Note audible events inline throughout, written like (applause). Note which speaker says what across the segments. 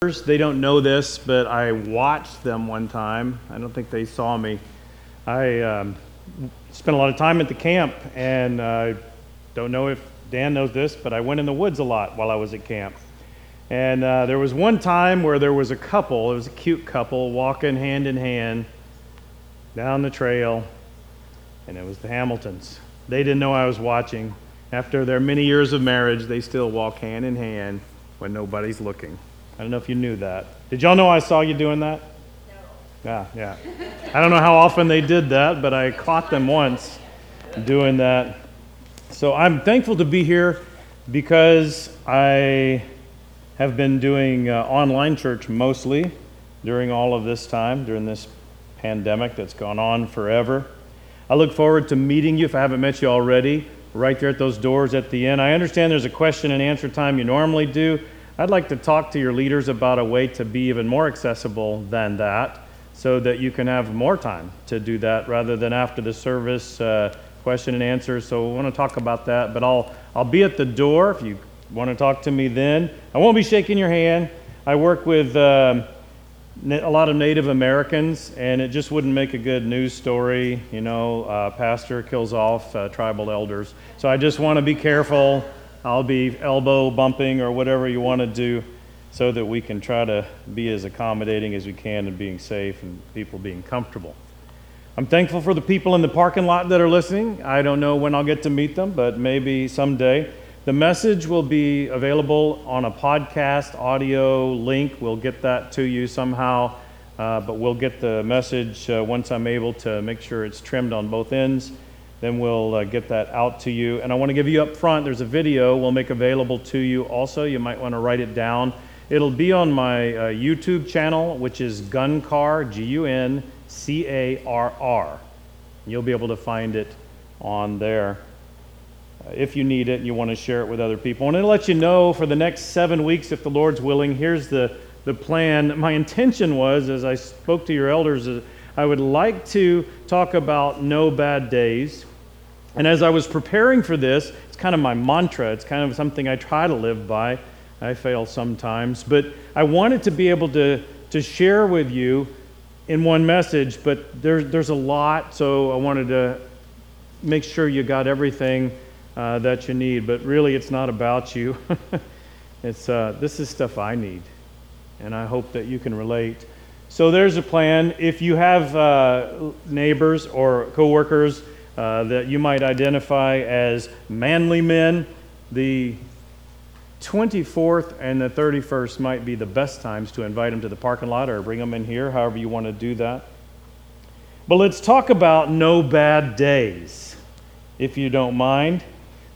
Speaker 1: They don't know this, but I watched them one time. I don't think they saw me. I um, spent a lot of time at the camp, and I uh, don't know if Dan knows this, but I went in the woods a lot while I was at camp. And uh, there was one time where there was a couple, it was a cute couple, walking hand in hand down the trail, and it was the Hamiltons. They didn't know I was watching. After their many years of marriage, they still walk hand in hand when nobody's looking. I don't know if you knew that. Did y'all know I saw you doing that? No. Yeah, yeah. I don't know how often they did that, but I caught them once doing that. So I'm thankful to be here because I have been doing uh, online church mostly during all of this time, during this pandemic that's gone on forever. I look forward to meeting you if I haven't met you already, right there at those doors at the end. I understand there's a question and answer time you normally do. I'd like to talk to your leaders about a way to be even more accessible than that so that you can have more time to do that rather than after the service uh, question and answer. So I want to talk about that, but I'll, I'll be at the door if you want to talk to me then. I won't be shaking your hand. I work with um, a lot of Native Americans, and it just wouldn't make a good news story. You know, uh, pastor kills off uh, tribal elders. So I just want to be careful I'll be elbow bumping or whatever you want to do so that we can try to be as accommodating as we can and being safe and people being comfortable. I'm thankful for the people in the parking lot that are listening. I don't know when I'll get to meet them, but maybe someday. The message will be available on a podcast audio link. We'll get that to you somehow, uh, but we'll get the message uh, once I'm able to make sure it's trimmed on both ends then we'll uh, get that out to you. And I want to give you up front, there's a video we'll make available to you also. You might want to write it down. It'll be on my uh, YouTube channel, which is Guncarr, G U N C A R R. You'll be able to find it on there uh, if you need it and you want to share it with other people. And it'll let you know for the next seven weeks, if the Lord's willing, here's the, the plan. (laughs) My intention was, as I spoke to your elders, I would like to talk about no bad days. And as I was preparing for this, it's kind of my mantra. It's kind of something I try to live by. I fail sometimes. But I wanted to be able to, to share with you in one message, but there, there's a lot, so I wanted to make sure you got everything uh, that you need. But really, it's not about you. (laughs) it's, uh, this is stuff I need, and I hope that you can relate. So there's a plan. If you have uh, neighbors or coworkers uh, that you might identify as manly men, the 24th and the 31st might be the best times to invite them to the parking lot or bring them in here, however you want to do that. But let's talk about no bad days, if you don't mind.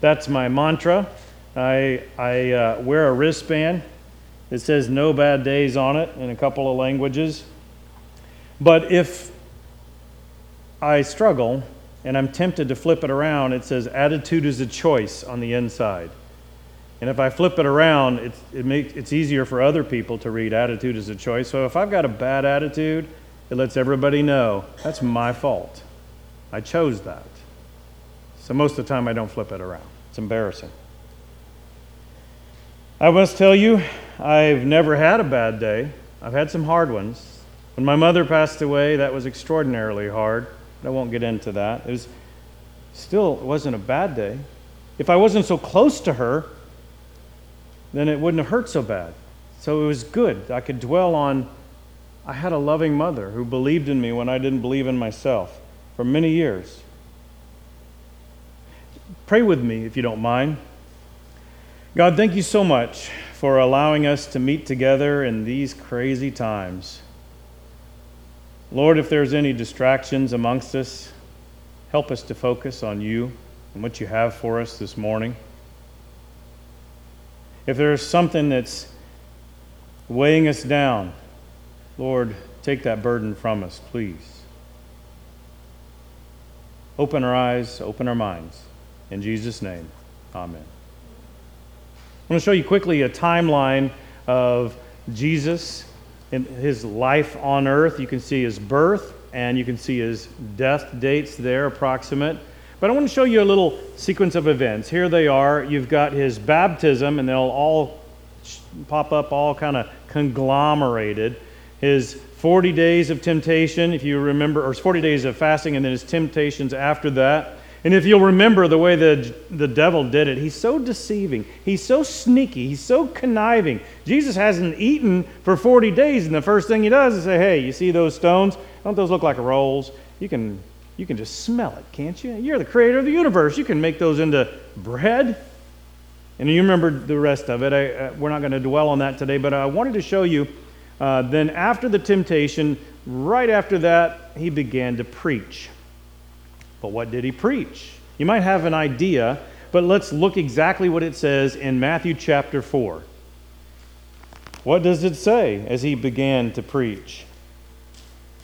Speaker 1: That's my mantra. I, I uh, wear a wristband that says no bad days on it in a couple of languages. But if I struggle and I'm tempted to flip it around, it says attitude is a choice on the inside. And if I flip it around, it, it makes, it's easier for other people to read attitude is a choice. So if I've got a bad attitude, it lets everybody know that's my fault. I chose that. So most of the time, I don't flip it around. It's embarrassing. I must tell you, I've never had a bad day. I've had some hard ones. When my mother passed away, that was extraordinarily hard. I won't get into that. It was still it wasn't a bad day. If I wasn't so close to her, then it wouldn't have hurt so bad. So it was good. I could dwell on I had a loving mother who believed in me when I didn't believe in myself for many years. Pray with me if you don't mind. God, thank you so much for allowing us to meet together in these crazy times. Lord, if there's any distractions amongst us, help us to focus on you and what you have for us this morning. If there's something that's weighing us down, Lord, take that burden from us, please. Open our eyes, open our minds. In Jesus' name, amen. I'm going to show you quickly a timeline of Jesus his life on earth. You can see his birth and you can see his death dates there, approximate. But I want to show you a little sequence of events. Here they are. You've got his baptism, and they'll all pop up all kind of conglomerated. His 40 days of temptation, if you remember, or 40 days of fasting, and then his temptations after that. And if you'll remember the way the, the devil did it, he's so deceiving. He's so sneaky. He's so conniving. Jesus hasn't eaten for 40 days, and the first thing he does is say, Hey, you see those stones? Don't those look like rolls? You can, you can just smell it, can't you? You're the creator of the universe. You can make those into bread. And you remember the rest of it. I, uh, we're not going to dwell on that today, but I wanted to show you. Uh, then, after the temptation, right after that, he began to preach. But what did he preach? You might have an idea, but let's look exactly what it says in Matthew chapter 4. What does it say as he began to preach?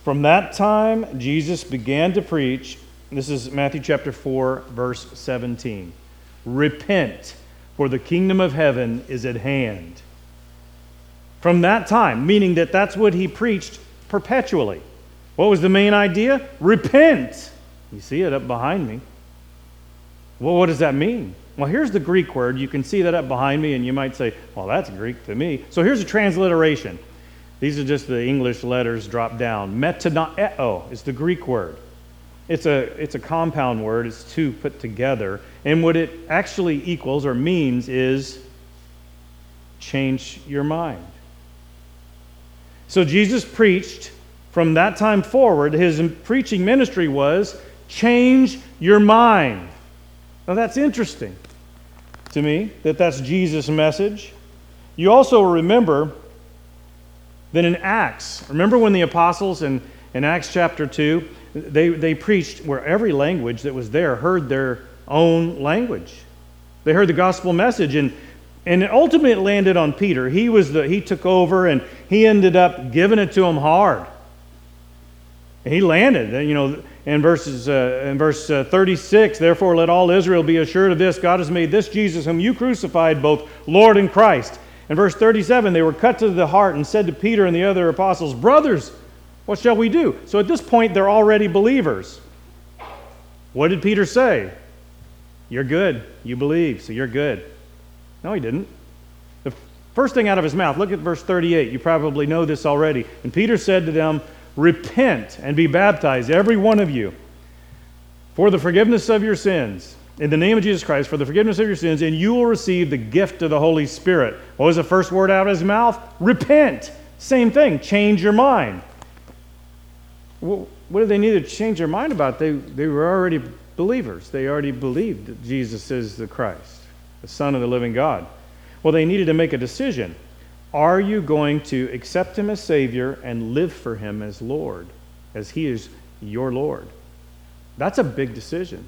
Speaker 1: From that time, Jesus began to preach. This is Matthew chapter 4, verse 17. Repent, for the kingdom of heaven is at hand. From that time, meaning that that's what he preached perpetually. What was the main idea? Repent. You see it up behind me. Well, what does that mean? Well, here's the Greek word. You can see that up behind me, and you might say, well, that's Greek to me. So here's a transliteration. These are just the English letters dropped down. Metanoeo is the Greek word. It's a, it's a compound word, it's two put together. And what it actually equals or means is change your mind. So Jesus preached from that time forward, his preaching ministry was change your mind. Now that's interesting to me that that's Jesus' message. You also remember that in Acts, remember when the apostles in, in Acts chapter 2, they, they preached where every language that was there heard their own language. They heard the gospel message, and, and it ultimately landed on Peter. He, was the, he took over, and he ended up giving it to him hard. And he landed, you know, in, verses, uh, in verse uh, 36 Therefore, let all Israel be assured of this God has made this Jesus, whom you crucified, both Lord and Christ. In verse 37, they were cut to the heart and said to Peter and the other apostles, Brothers, what shall we do? So at this point, they're already believers. What did Peter say? You're good. You believe, so you're good. No, he didn't. The first thing out of his mouth, look at verse 38. You probably know this already. And Peter said to them, Repent and be baptized, every one of you, for the forgiveness of your sins, in the name of Jesus Christ, for the forgiveness of your sins, and you will receive the gift of the Holy Spirit. What was the first word out of his mouth? Repent. Same thing, change your mind. Well, What did they need to change their mind about? They, they were already believers. They already believed that Jesus is the Christ, the Son of the living God. Well, they needed to make a decision. Are you going to accept him as Savior and live for him as Lord, as he is your Lord? That's a big decision.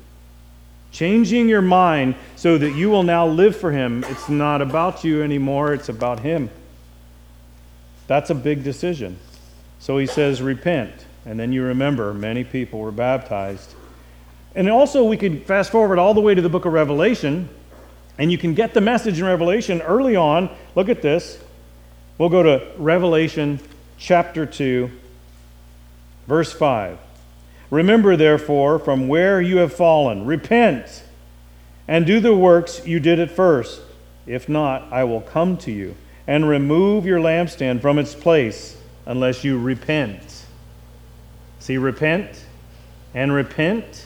Speaker 1: Changing your mind so that you will now live for him. It's not about you anymore, it's about him. That's a big decision. So he says, Repent. And then you remember many people were baptized. And also, we could fast forward all the way to the book of Revelation, and you can get the message in Revelation early on. Look at this. We'll go to Revelation chapter 2, verse 5. Remember, therefore, from where you have fallen, repent and do the works you did at first. If not, I will come to you and remove your lampstand from its place unless you repent. See, repent and repent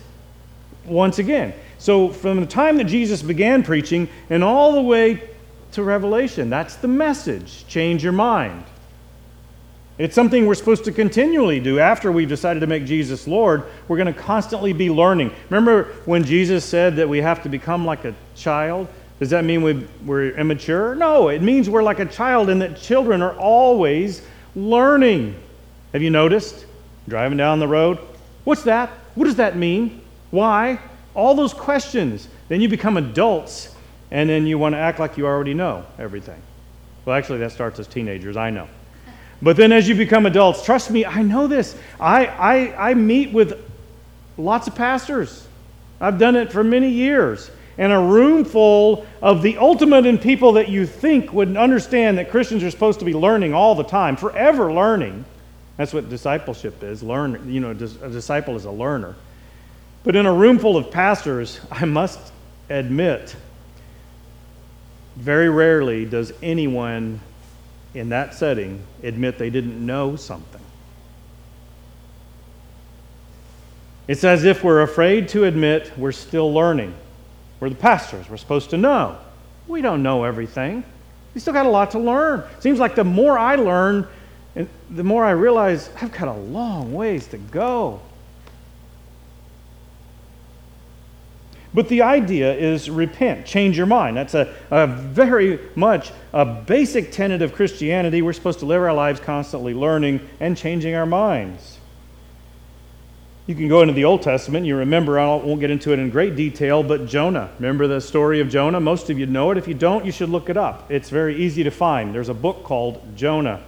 Speaker 1: once again. So, from the time that Jesus began preaching and all the way to Revelation. That's the message. Change your mind. It's something we're supposed to continually do after we've decided to make Jesus Lord. We're going to constantly be learning. Remember when Jesus said that we have to become like a child? Does that mean we, are immature? No, it means we're like a child and that children are always learning. Have you noticed? Driving down the road. What's that? What does that mean? Why? All those questions. Then you become adults and then you want to act like you already know everything. Well, actually, that starts as teenagers, I know. But then as you become adults, trust me, I know this. I, I, I meet with lots of pastors. I've done it for many years. And a room full of the ultimate in people that you think would understand that Christians are supposed to be learning all the time, forever learning. That's what discipleship is. Learn, you know, a disciple is a learner. But in a room full of pastors, I must admit very rarely does anyone in that setting admit they didn't know something. It's as if we're afraid to admit we're still learning. We're the pastors, we're supposed to know. We don't know everything. We still got a lot to learn. Seems like the more I learn, and the more I realize I've got a long ways to go. But the idea is repent, change your mind. That's a, a, very much a basic tenet of Christianity. We're supposed to live our lives constantly learning and changing our minds. You can go into the Old Testament. You remember, I won't get into it in great detail, but Jonah. Remember the story of Jonah? Most of you know it. If you don't, you should look it up. It's very easy to find. There's a book called Jonah.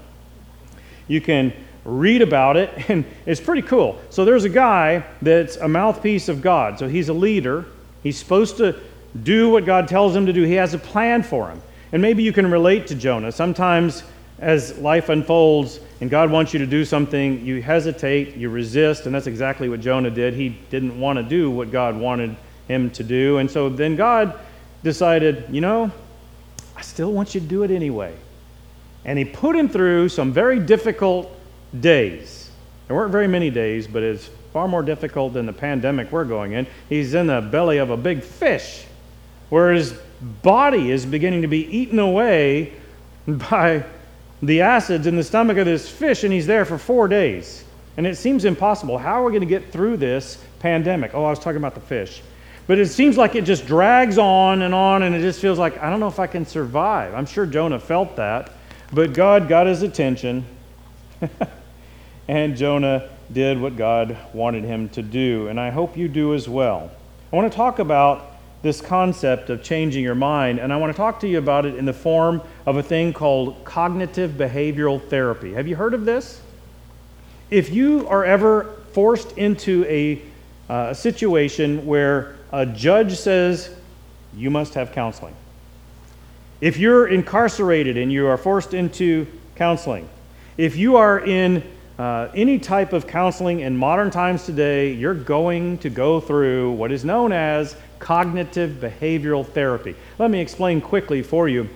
Speaker 1: You can read about it, (laughs) and it's pretty cool. So there's a guy that's a mouthpiece of God. So he's a leader He's supposed to do what God tells him to do. He has a plan for him. And maybe you can relate to Jonah. Sometimes, as life unfolds and God wants you to do something, you hesitate, you resist, and that's exactly what Jonah did. He didn't want to do what God wanted him to do. And so then God decided, you know, I still want you to do it anyway. And he put him through some very difficult days. There weren't very many days, but it's far more difficult than the pandemic we're going in. He's in the belly of a big fish where his body is beginning to be eaten away (laughs) by the acids in the stomach of this fish, and he's there for four days. And it seems impossible. How are we going to get through this pandemic? Oh, I was talking about the fish. But it seems like it just drags on and on, and it just feels like, I don't know if I can survive. I'm sure Jonah felt that. But God got his attention, (laughs) and Jonah did what God wanted him to do, and I hope you do as well. I want to talk about this concept of changing your mind, and I want to talk to you about it in the form of a thing called cognitive behavioral therapy. Have you heard of this? If you are ever forced into a, uh, a situation where a judge says you must have counseling, if you're incarcerated and you are forced into counseling, if you are in uh, any type of counseling in modern times today, you're going to go through what is known as cognitive behavioral therapy. Let me explain quickly for you.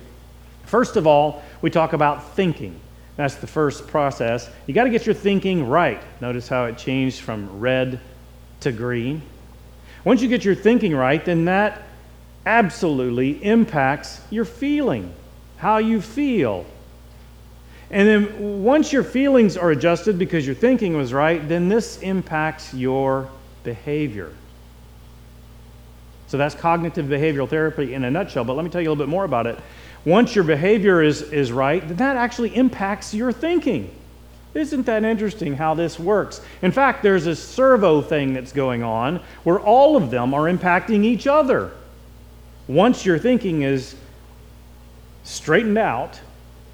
Speaker 1: First of all, we talk about thinking. That's the first process. You got to get your thinking right. Notice how it changed from red to green. Once you get your thinking right, then that absolutely impacts your feeling, how you feel, and then once your feelings are adjusted because your thinking was right, then this impacts your behavior. So that's cognitive behavioral therapy in a nutshell. But let me tell you a little bit more about it. Once your behavior is, is right, then that actually impacts your thinking. Isn't that interesting how this works? In fact, there's a servo thing that's going on where all of them are impacting each other. Once your thinking is straightened out,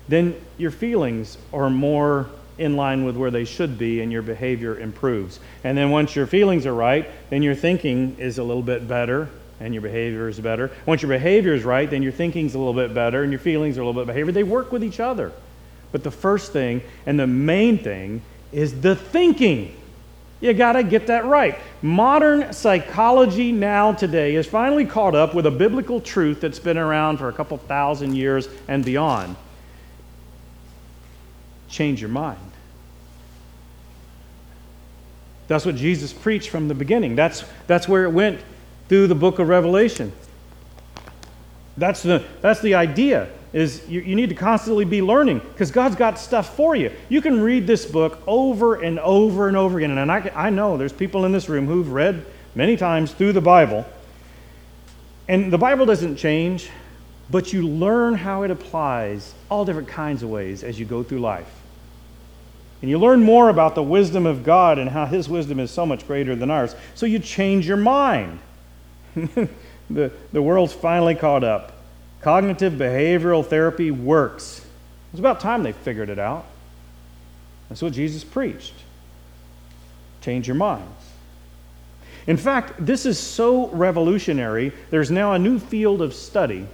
Speaker 1: then your feelings are more in line with where they should be and your behavior improves. And then once your feelings are right, then your thinking is a little bit better and your behavior is better. Once your behavior is right, then your thinking's a little bit better and your feelings are a little bit behavior. They work with each other. But the first thing and the main thing is the thinking. You got to get that right. Modern psychology now today is finally caught up with a biblical truth that's been around for a couple thousand years and beyond change your mind. That's what Jesus preached from the beginning. That's, that's where it went through the book of Revelation. That's the, that's the idea is you, you need to constantly be learning because God's got stuff for you. You can read this book over and over and over again. And I, I know there's people in this room who've read many times through the Bible. And the Bible doesn't change, but you learn how it applies all different kinds of ways as you go through life. And you learn more about the wisdom of God and how His wisdom is so much greater than ours. So you change your mind. (laughs) the, the world's finally caught up. Cognitive behavioral therapy works. It's about time they figured it out. That's what Jesus preached. Change your minds. In fact, this is so revolutionary, there's now a new field of study.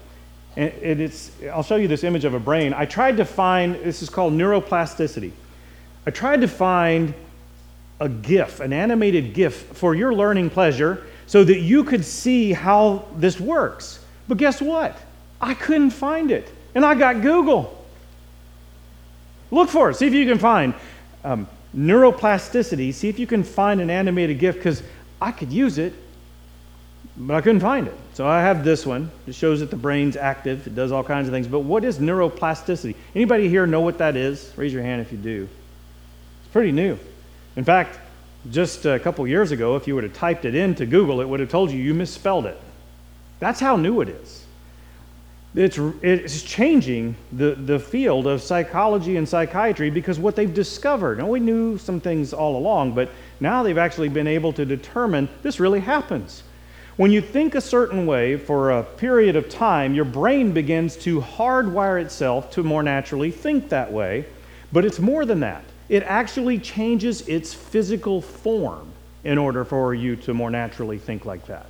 Speaker 1: And it's, I'll show you this image of a brain. I tried to find, this is called neuroplasticity. I tried to find a GIF, an animated GIF for your learning pleasure so that you could see how this works. But guess what? I couldn't find it. And I got Google. Look for it. See if you can find um, neuroplasticity. See if you can find an animated GIF because I could use it, but I couldn't find it. So I have this one. It shows that the brain's active. It does all kinds of things. But what is neuroplasticity? Anybody here know what that is? Raise your hand if you do. It's pretty new. In fact, just a couple years ago, if you would have typed it into Google, it would have told you you misspelled it. That's how new it is. It's, it's changing the, the field of psychology and psychiatry because what they've discovered, and we knew some things all along, but now they've actually been able to determine this really happens. When you think a certain way for a period of time, your brain begins to hardwire itself to more naturally think that way, but it's more than that. It actually changes its physical form in order for you to more naturally think like that.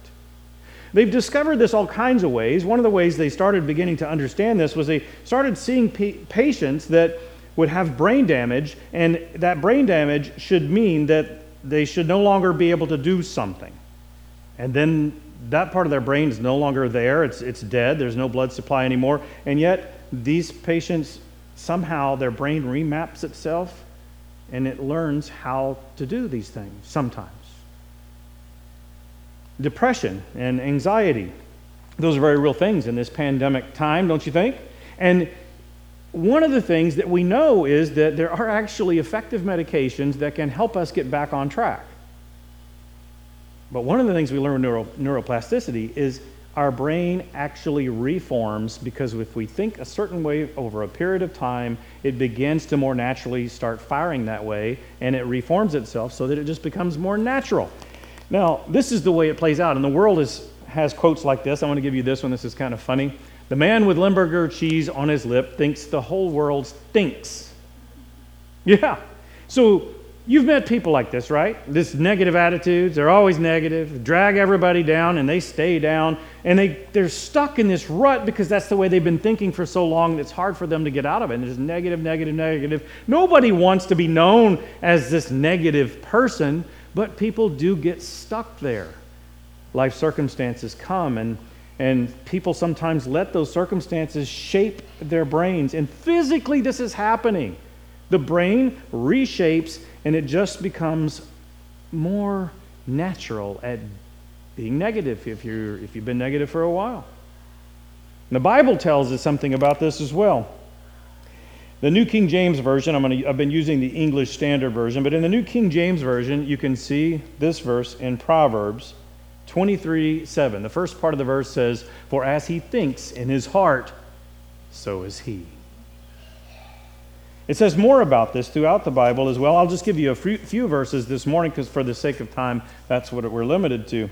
Speaker 1: They've discovered this all kinds of ways. One of the ways they started beginning to understand this was they started seeing patients that would have brain damage, and that brain damage should mean that they should no longer be able to do something. And then that part of their brain is no longer there, it's, it's dead, there's no blood supply anymore. And yet, these patients somehow their brain remaps itself and it learns how to do these things sometimes depression and anxiety. Those are very real things in this pandemic time, don't you think? And one of the things that we know is that there are actually effective medications that can help us get back on track. But one of the things we learn with neuro, neuroplasticity is our brain actually reforms because if we think a certain way over a period of time, it begins to more naturally start firing that way and it reforms itself so that it just becomes more natural. Now, this is the way it plays out, and the world is, has quotes like this. I want to give you this one. This is kind of funny. The man with Limburger cheese on his lip thinks the whole world stinks. Yeah. So you've met people like this, right? This negative attitudes, they're always negative, drag everybody down, and they stay down, and they, they're stuck in this rut because that's the way they've been thinking for so long it's hard for them to get out of it. And it's negative, negative, negative. Nobody wants to be known as this negative person. But people do get stuck there. Life circumstances come, and, and people sometimes let those circumstances shape their brains. And physically, this is happening. The brain reshapes, and it just becomes more natural at being negative if, you're, if you've been negative for a while. And the Bible tells us something about this as well. The New King James Version, I'm gonna, I've been using the English Standard Version, but in the New King James Version, you can see this verse in Proverbs 23 7. The first part of the verse says, For as he thinks in his heart, so is he. It says more about this throughout the Bible as well. I'll just give you a few verses this morning because, for the sake of time, that's what we're limited to.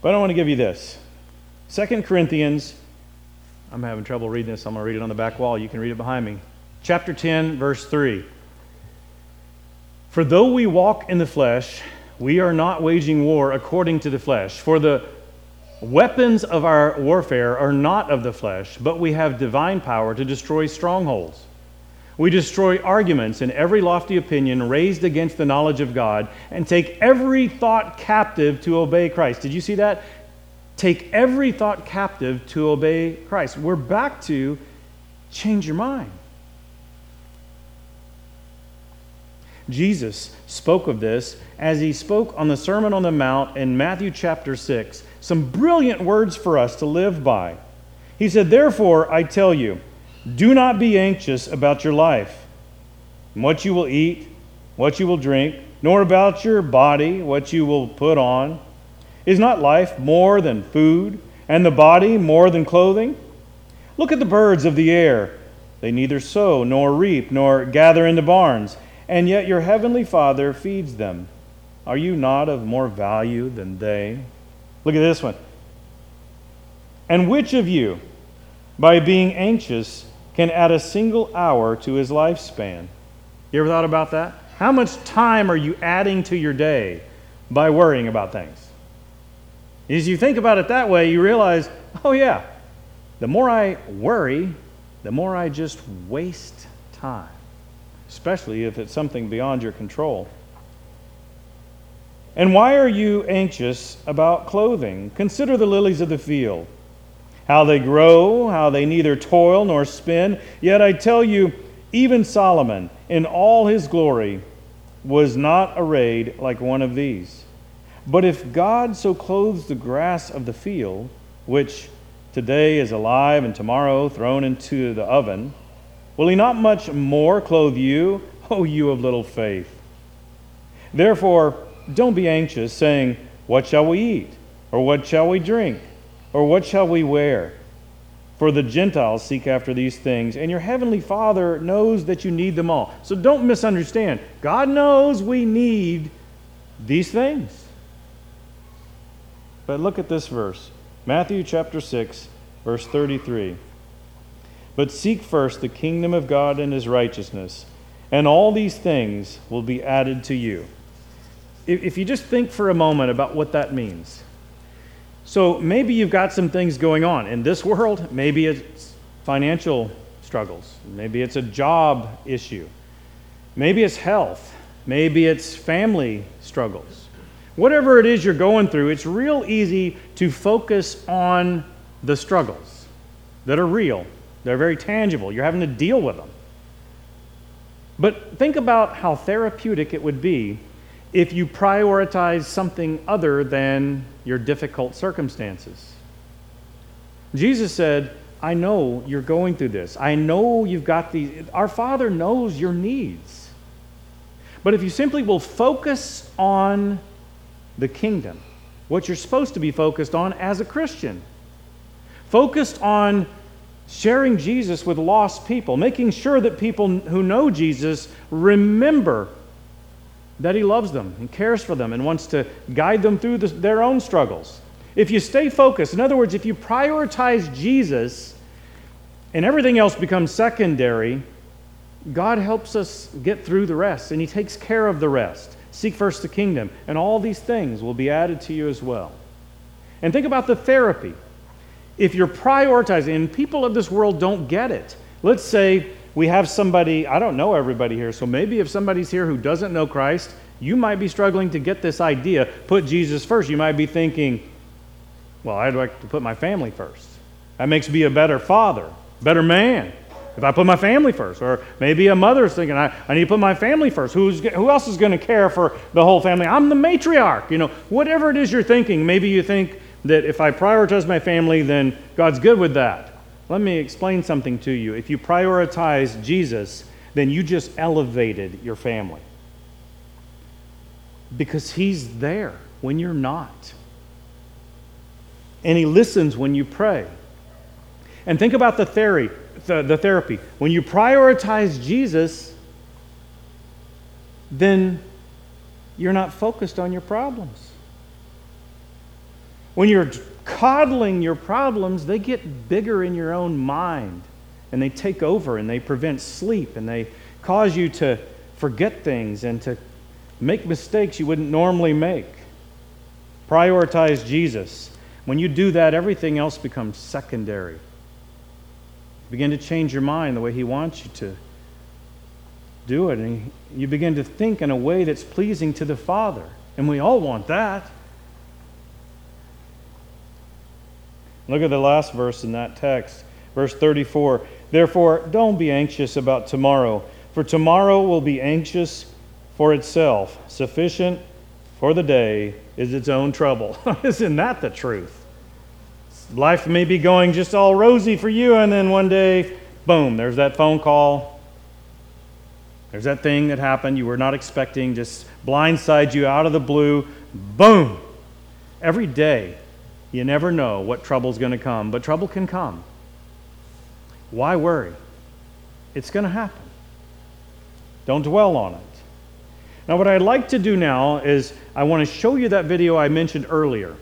Speaker 1: But I want to give you this 2 Corinthians I'm having trouble reading this. I'm going to read it on the back wall. You can read it behind me. Chapter 10, verse 3. For though we walk in the flesh, we are not waging war according to the flesh. For the weapons of our warfare are not of the flesh, but we have divine power to destroy strongholds. We destroy arguments and every lofty opinion raised against the knowledge of God and take every thought captive to obey Christ. Did you see that? Take every thought captive to obey Christ. We're back to change your mind. Jesus spoke of this as he spoke on the Sermon on the Mount in Matthew chapter 6. Some brilliant words for us to live by. He said, Therefore, I tell you, do not be anxious about your life, what you will eat, what you will drink, nor about your body, what you will put on. Is not life more than food, and the body more than clothing? Look at the birds of the air. They neither sow, nor reap, nor gather into barns, and yet your heavenly Father feeds them. Are you not of more value than they? Look at this one. And which of you, by being anxious, can add a single hour to his lifespan? You ever thought about that? How much time are you adding to your day by worrying about things? As you think about it that way, you realize, oh, yeah, the more I worry, the more I just waste time, especially if it's something beyond your control. And why are you anxious about clothing? Consider the lilies of the field, how they grow, how they neither toil nor spin. Yet I tell you, even Solomon, in all his glory, was not arrayed like one of these. But if God so clothes the grass of the field, which today is alive and tomorrow thrown into the oven, will he not much more clothe you, O you of little faith? Therefore, don't be anxious, saying, What shall we eat? Or what shall we drink? Or what shall we wear? For the Gentiles seek after these things, and your heavenly Father knows that you need them all. So don't misunderstand. God knows we need these things. But look at this verse Matthew chapter 6, verse 33. But seek first the kingdom of God and his righteousness, and all these things will be added to you. If you just think for a moment about what that means. So maybe you've got some things going on in this world. Maybe it's financial struggles. Maybe it's a job issue. Maybe it's health. Maybe it's family struggles. Whatever it is you're going through, it's real easy to focus on the struggles that are real. They're very tangible. You're having to deal with them. But think about how therapeutic it would be if you prioritize something other than your difficult circumstances. Jesus said, I know you're going through this. I know you've got these. Our Father knows your needs. But if you simply will focus on the kingdom, what you're supposed to be focused on as a Christian, focused on sharing Jesus with lost people, making sure that people who know Jesus remember that He loves them and cares for them and wants to guide them through the, their own struggles. If you stay focused, in other words, if you prioritize Jesus and everything else becomes secondary, God helps us get through the rest and He takes care of the rest. Seek first the kingdom, and all these things will be added to you as well. And think about the therapy. If you're prioritizing, and people of this world don't get it, let's say we have somebody, I don't know everybody here, so maybe if somebody's here who doesn't know Christ, you might be struggling to get this idea. Put Jesus first. You might be thinking, well, I'd like to put my family first. That makes me a better father, better man. If I put my family first, or maybe a mother's thinking, I, I need to put my family first. Who's, who else is going to care for the whole family? I'm the matriarch. You know, whatever it is you're thinking, maybe you think that if I prioritize my family, then God's good with that. Let me explain something to you. If you prioritize Jesus, then you just elevated your family. Because he's there when you're not. And he listens when you pray. And think about the theory, the, the therapy. When you prioritize Jesus, then you're not focused on your problems. When you're coddling your problems, they get bigger in your own mind and they take over and they prevent sleep and they cause you to forget things and to make mistakes you wouldn't normally make. Prioritize Jesus. When you do that, everything else becomes secondary. begin to change your mind the way He wants you to do it, and you begin to think in a way that's pleasing to the Father. And we all want that. Look at the last verse in that text, verse 34. Therefore, don't be anxious about tomorrow, for tomorrow will be anxious for itself. Sufficient for the day is its own trouble. (laughs) Isn't that the truth? Life may be going just all rosy for you, and then one day, boom, there's that phone call. There's that thing that happened you were not expecting, just blindside you out of the blue. Boom! Every day, you never know what trouble's going to come, but trouble can come. Why worry? It's going to happen. Don't dwell on it. Now, what I'd like to do now is I want to show you that video I mentioned earlier.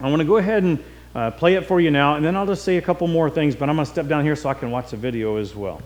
Speaker 1: I want to go ahead and uh, play it for you now, and then I'll just say a couple more things, but I'm going to step down here so I can watch the video as well.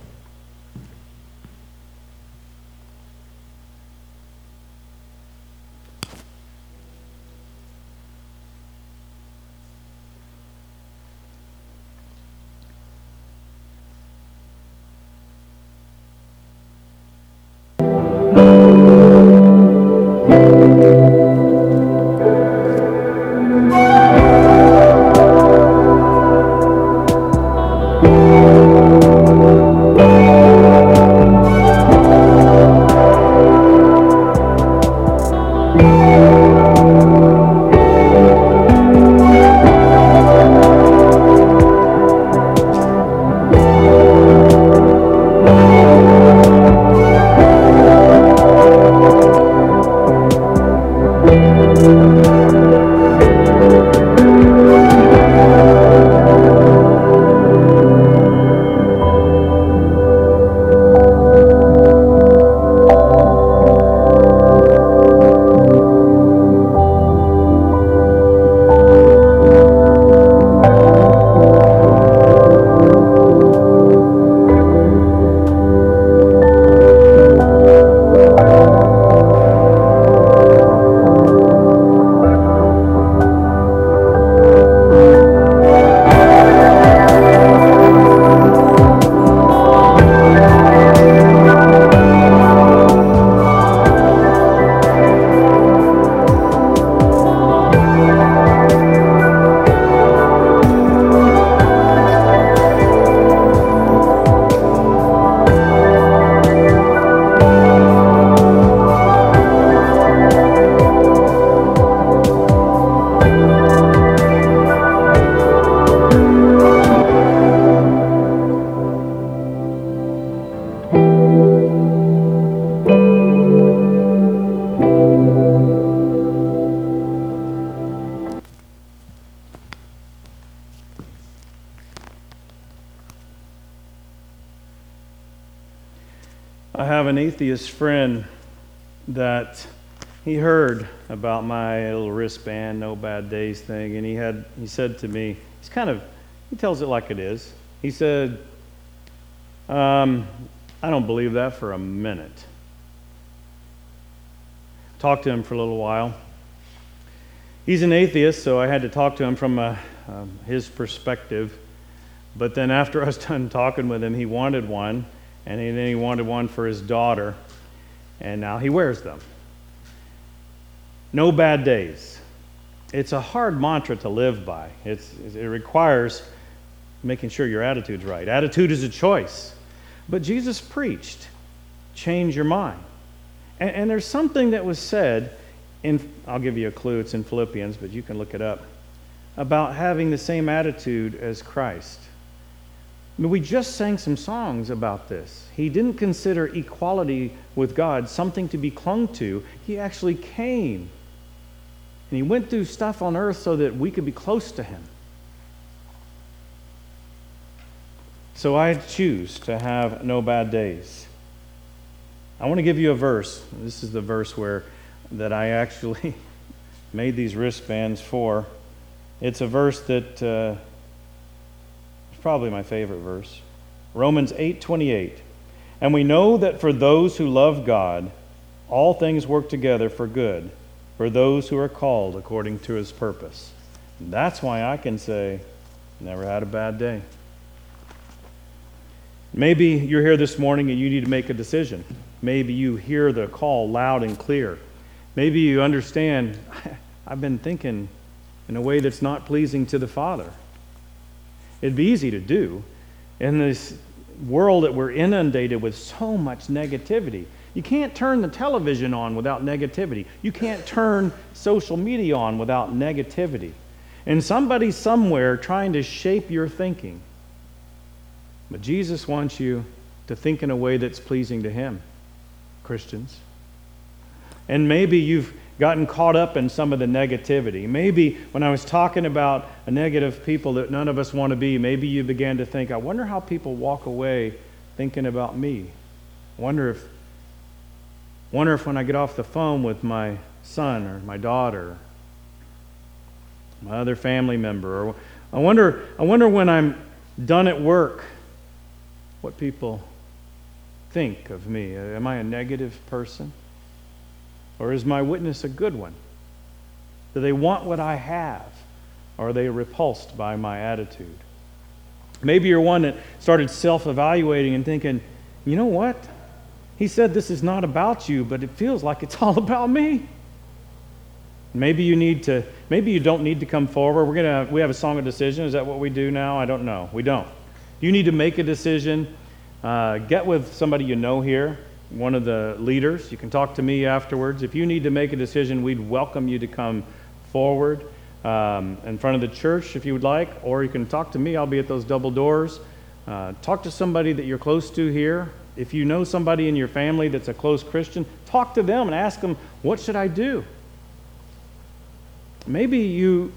Speaker 1: Atheist friend that he heard about my little wristband, no bad days thing, and he had he said to me, he's kind of he tells it like it is. He said, um, I don't believe that for a minute. Talked to him for a little while. He's an atheist, so I had to talk to him from a, um, his perspective. But then after I was done talking with him, he wanted one, and then he wanted one for his daughter, and now he wears them. No bad days. It's a hard mantra to live by. It's, it requires making sure your attitude's right. Attitude is a choice. But Jesus preached change your mind. And, and there's something that was said in, I'll give you a clue, it's in Philippians, but you can look it up, about having the same attitude as Christ. I mean, we just sang some songs about this. He didn't consider equality with God something to be clung to. He actually came and he went through stuff on earth so that we could be close to him. So I choose to have no bad days. I want to give you a verse. This is the verse where that I actually (laughs) made these wristbands for. It's a verse that uh, probably my favorite verse. Romans 8:28. And we know that for those who love God, all things work together for good, for those who are called according to his purpose. And that's why I can say, never had a bad day. Maybe you're here this morning and you need to make a decision. Maybe you hear the call loud and clear. Maybe you understand, (laughs) I've been thinking in a way that's not pleasing to the Father. It'd be easy to do in this world that we're inundated with so much negativity. You can't turn the television on without negativity. You can't turn social media on without negativity. And somebody somewhere trying to shape your thinking. But Jesus wants you to think in a way that's pleasing to Him, Christians. And maybe you've gotten caught up in some of the negativity. Maybe when I was talking about a negative people that none of us want to be, maybe you began to think, I wonder how people walk away thinking about me. Wonder if wonder if when I get off the phone with my son or my daughter, my other family member, or I wonder, I wonder when I'm done at work what people think of me. Am I a negative person? Or is my witness a good one? Do they want what I have? Are they repulsed by my attitude? Maybe you're one that started self evaluating and thinking, you know what? He said this is not about you, but it feels like it's (laughs) all about me. Maybe you need to, maybe you don't need to come forward. We're gonna, we have a song of decision. Is that what we do now? I don't know. We don't you need to make a decision, uh, get with somebody you know here, one of the leaders. You can talk to me afterwards. If you need to make a decision, we'd welcome you to come forward um, in front of the church if you would like, or you can talk to me. I'll be at those double doors. Uh, talk to somebody that you're close to here. If you know somebody in your family that's a close Christian, talk to them and ask them, What should I do? Maybe you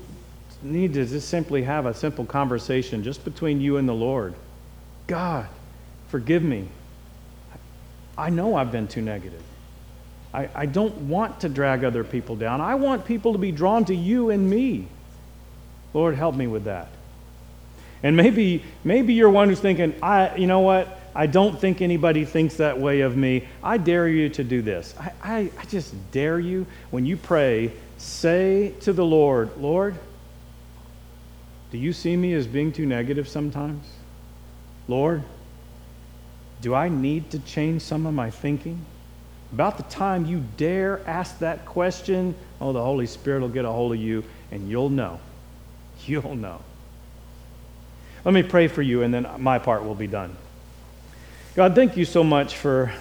Speaker 1: need to just simply have a simple conversation just between you and the Lord. God, forgive me. I know I've been too negative. I, I don't want to drag other people down. I want people to be drawn to you and me. Lord, help me with that. And maybe, maybe you're one who's thinking, I, you know what? I don't think anybody thinks that way of me. I dare you to do this. I, I, I just dare you, when you pray, say to the Lord, Lord, do you see me as being too negative sometimes? Lord, do I need to change some of my thinking? About the time you dare ask that question, oh, the Holy Spirit will get a hold of you and you'll know. (laughs) You'll know. Let me pray for you and then my part will be done. God, thank you so much for